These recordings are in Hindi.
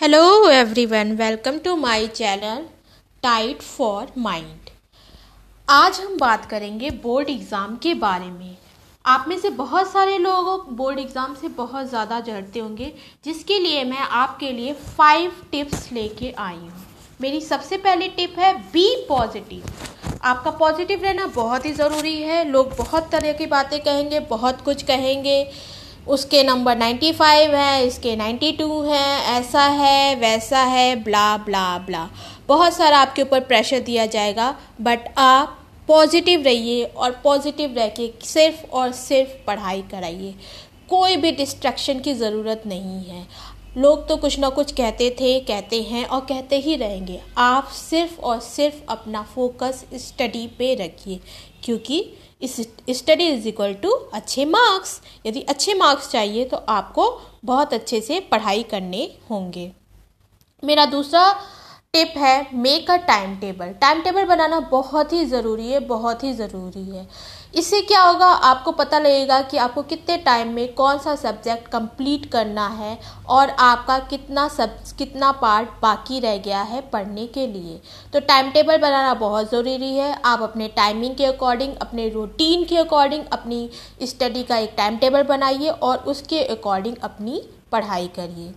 Hello everyone welcome to my channel tight for mind आज हम बात करेंगे बोर्ड एग्ज़ाम के बारे में। आप में से बहुत सारे लोग बोर्ड एग्ज़ाम से बहुत ज़्यादा डरते होंगे, जिसके लिए मैं आपके लिए फाइव टिप्स लेके आई हूँ। मेरी सबसे पहली टिप है बी पॉजिटिव आपका पॉजिटिव रहना बहुत ही ज़रूरी है। लोग बहुत तरह की बातें कहेंगे, बहुत कुछ कहेंगे। उसके नंबर नाइन्टी फाइव है, इसके नाइन्टी टू हैं, ऐसा है, वैसा है ब्ला ब्ला ब्ला बहुत सारा आपके ऊपर प्रेशर दिया जाएगा बट आप पॉजिटिव रहिए और पॉजिटिव रह के सिर्फ़ और सिर्फ़ पढ़ाई कराइए. कोई भी डिस्ट्रैक्शन की ज़रूरत नहीं है. लोग तो कुछ ना कुछ कहते थे, कहते हैं और कहते ही रहेंगे। आप सिर्फ़ और सिर्फ़ अपना फोकस स्टडी पे रखिए, क्योंकि इस स्टडी इज़ इक्वल टू अच्छे मार्क्स यदि अच्छे मार्क्स चाहिए तो आपको बहुत अच्छे से पढ़ाई करने होंगे। मेरा दूसरा टिप है make a time table time table बनाना बहुत ही ज़रूरी है, बहुत ही ज़रूरी है। इससे क्या होगा? आपको पता लगेगा कि आपको कितने टाइम में कौन सा सब्जेक्ट कंप्लीट करना है और आपका कितना सब कितना पार्ट बाकी रह गया है पढ़ने के लिए। तो टाइम टेबल बनाना बहुत ज़रूरी है। आप अपने टाइमिंग के अकॉर्डिंग अपने रूटीन के अकॉर्डिंग अपनी स्टडी का एक टाइम टेबल बनाइए और उसके अकॉर्डिंग अपनी पढ़ाई करिए।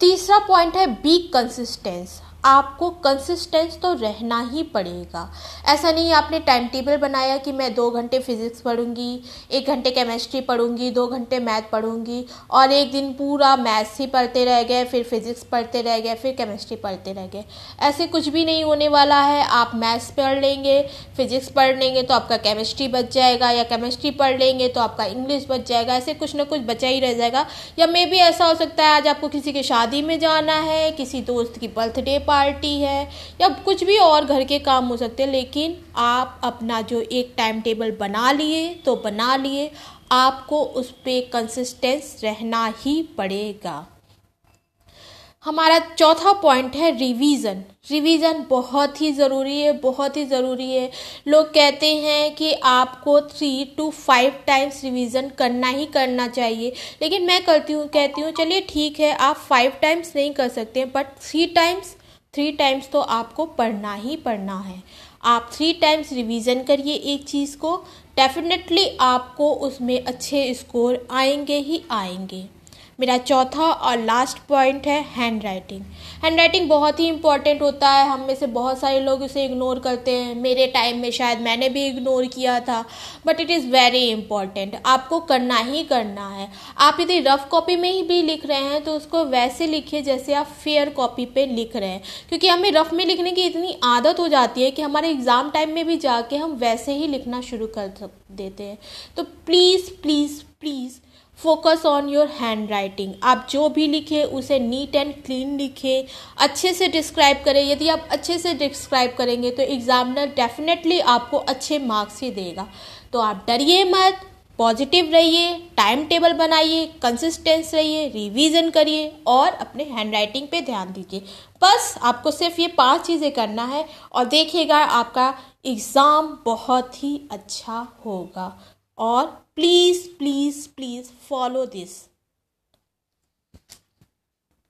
तीसरा पॉइंट है बी कंसिस्टेंस आपको कंसिस्टेंस तो रहना ही पड़ेगा। ऐसा नहीं, आपने टाइम टेबल बनाया कि मैं दो घंटे फिजिक्स पढ़ूँगी, एक घंटे केमिस्ट्री पढ़ूँगी, दो घंटे मैथ पढ़ूँगी, और एक दिन पूरा मैथ्स ही पढ़ते रह गए, फिर फिजिक्स पढ़ते रह गए, फिर केमिस्ट्री पढ़ते रह गए। ऐसे कुछ भी नहीं होने वाला है। आप मैथ्स पढ़ लेंगे फिजिक्स पढ़ लेंगे तो आपका केमिस्ट्री बच जाएगा, या केमिस्ट्री पढ़ लेंगे तो आपका इंग्लिश बच जाएगा। ऐसे कुछ ना कुछ बचा ही रह जाएगा। या मे भी ऐसा हो सकता है, आज आपको किसी की शादी में जाना है, किसी दोस्त की बर्थडे पार्टी है या कुछ भी और घर के काम हो सकते हैं, लेकिन आप अपना जो एक टाइम टेबल बना लिए तो बना लिए। आपको उस पर कंसिस्टेंस रहना ही पड़ेगा। हमारा चौथा पॉइंट है रिवीजन रिवीजन बहुत ही ज़रूरी है, बहुत ही ज़रूरी है। लोग कहते हैं कि आपको three to five times revision करना ही करना चाहिए। लेकिन मैं करती हूँ, कहती हूँ, चलिए ठीक है, आप फाइव टाइम्स नहीं कर सकते but three times three times तो आपको पढ़ना ही पढ़ना है। आप थ्री टाइम्स रिवीजन करिए एक चीज़ को। डेफिनेटली आपको उसमें अच्छे स्कोर आएँगे ही आएँगे। मेरा चौथा और लास्ट पॉइंट है हैंड राइटिंग हैंड राइटिंग बहुत ही इंपॉर्टेंट होता है। हम में से बहुत सारे लोग इसे इग्नोर करते हैं। मेरे टाइम में शायद मैंने भी इग्नोर किया था but it is very important आपको करना ही करना है। आप यदि रफ कॉपी में ही भी लिख रहे हैं तो उसको वैसे लिखिए जैसे आप फेयर कॉपी पे लिख रहे हैं। क्योंकि हमें रफ में लिखने की इतनी आदत हो जाती है कि हमारे एग्ज़ाम टाइम में भी जाके हम वैसे ही लिखना शुरू कर देते हैं। तो please please please focus on your handwriting आप जो भी लिखें, उसे नीट एंड क्लीन लिखें, अच्छे से डिस्क्राइब करें। यदि आप अच्छे से डिस्क्राइब करेंगे तो एग्जामिनर डेफिनेटली आपको अच्छे मार्क्स ही देगा। तो आप डरिए मत पॉजिटिव रहिए टाइम टेबल बनाइए कंसिस्टेंस रहिए रिवीजन करिए और अपने हैंड राइटिंग पर ध्यान दीजिए। बस आपको सिर्फ़ ये पाँच चीज़ें करना है और देखिएगा, आपका एग्ज़ाम बहुत ही अच्छा होगा। और please please please follow this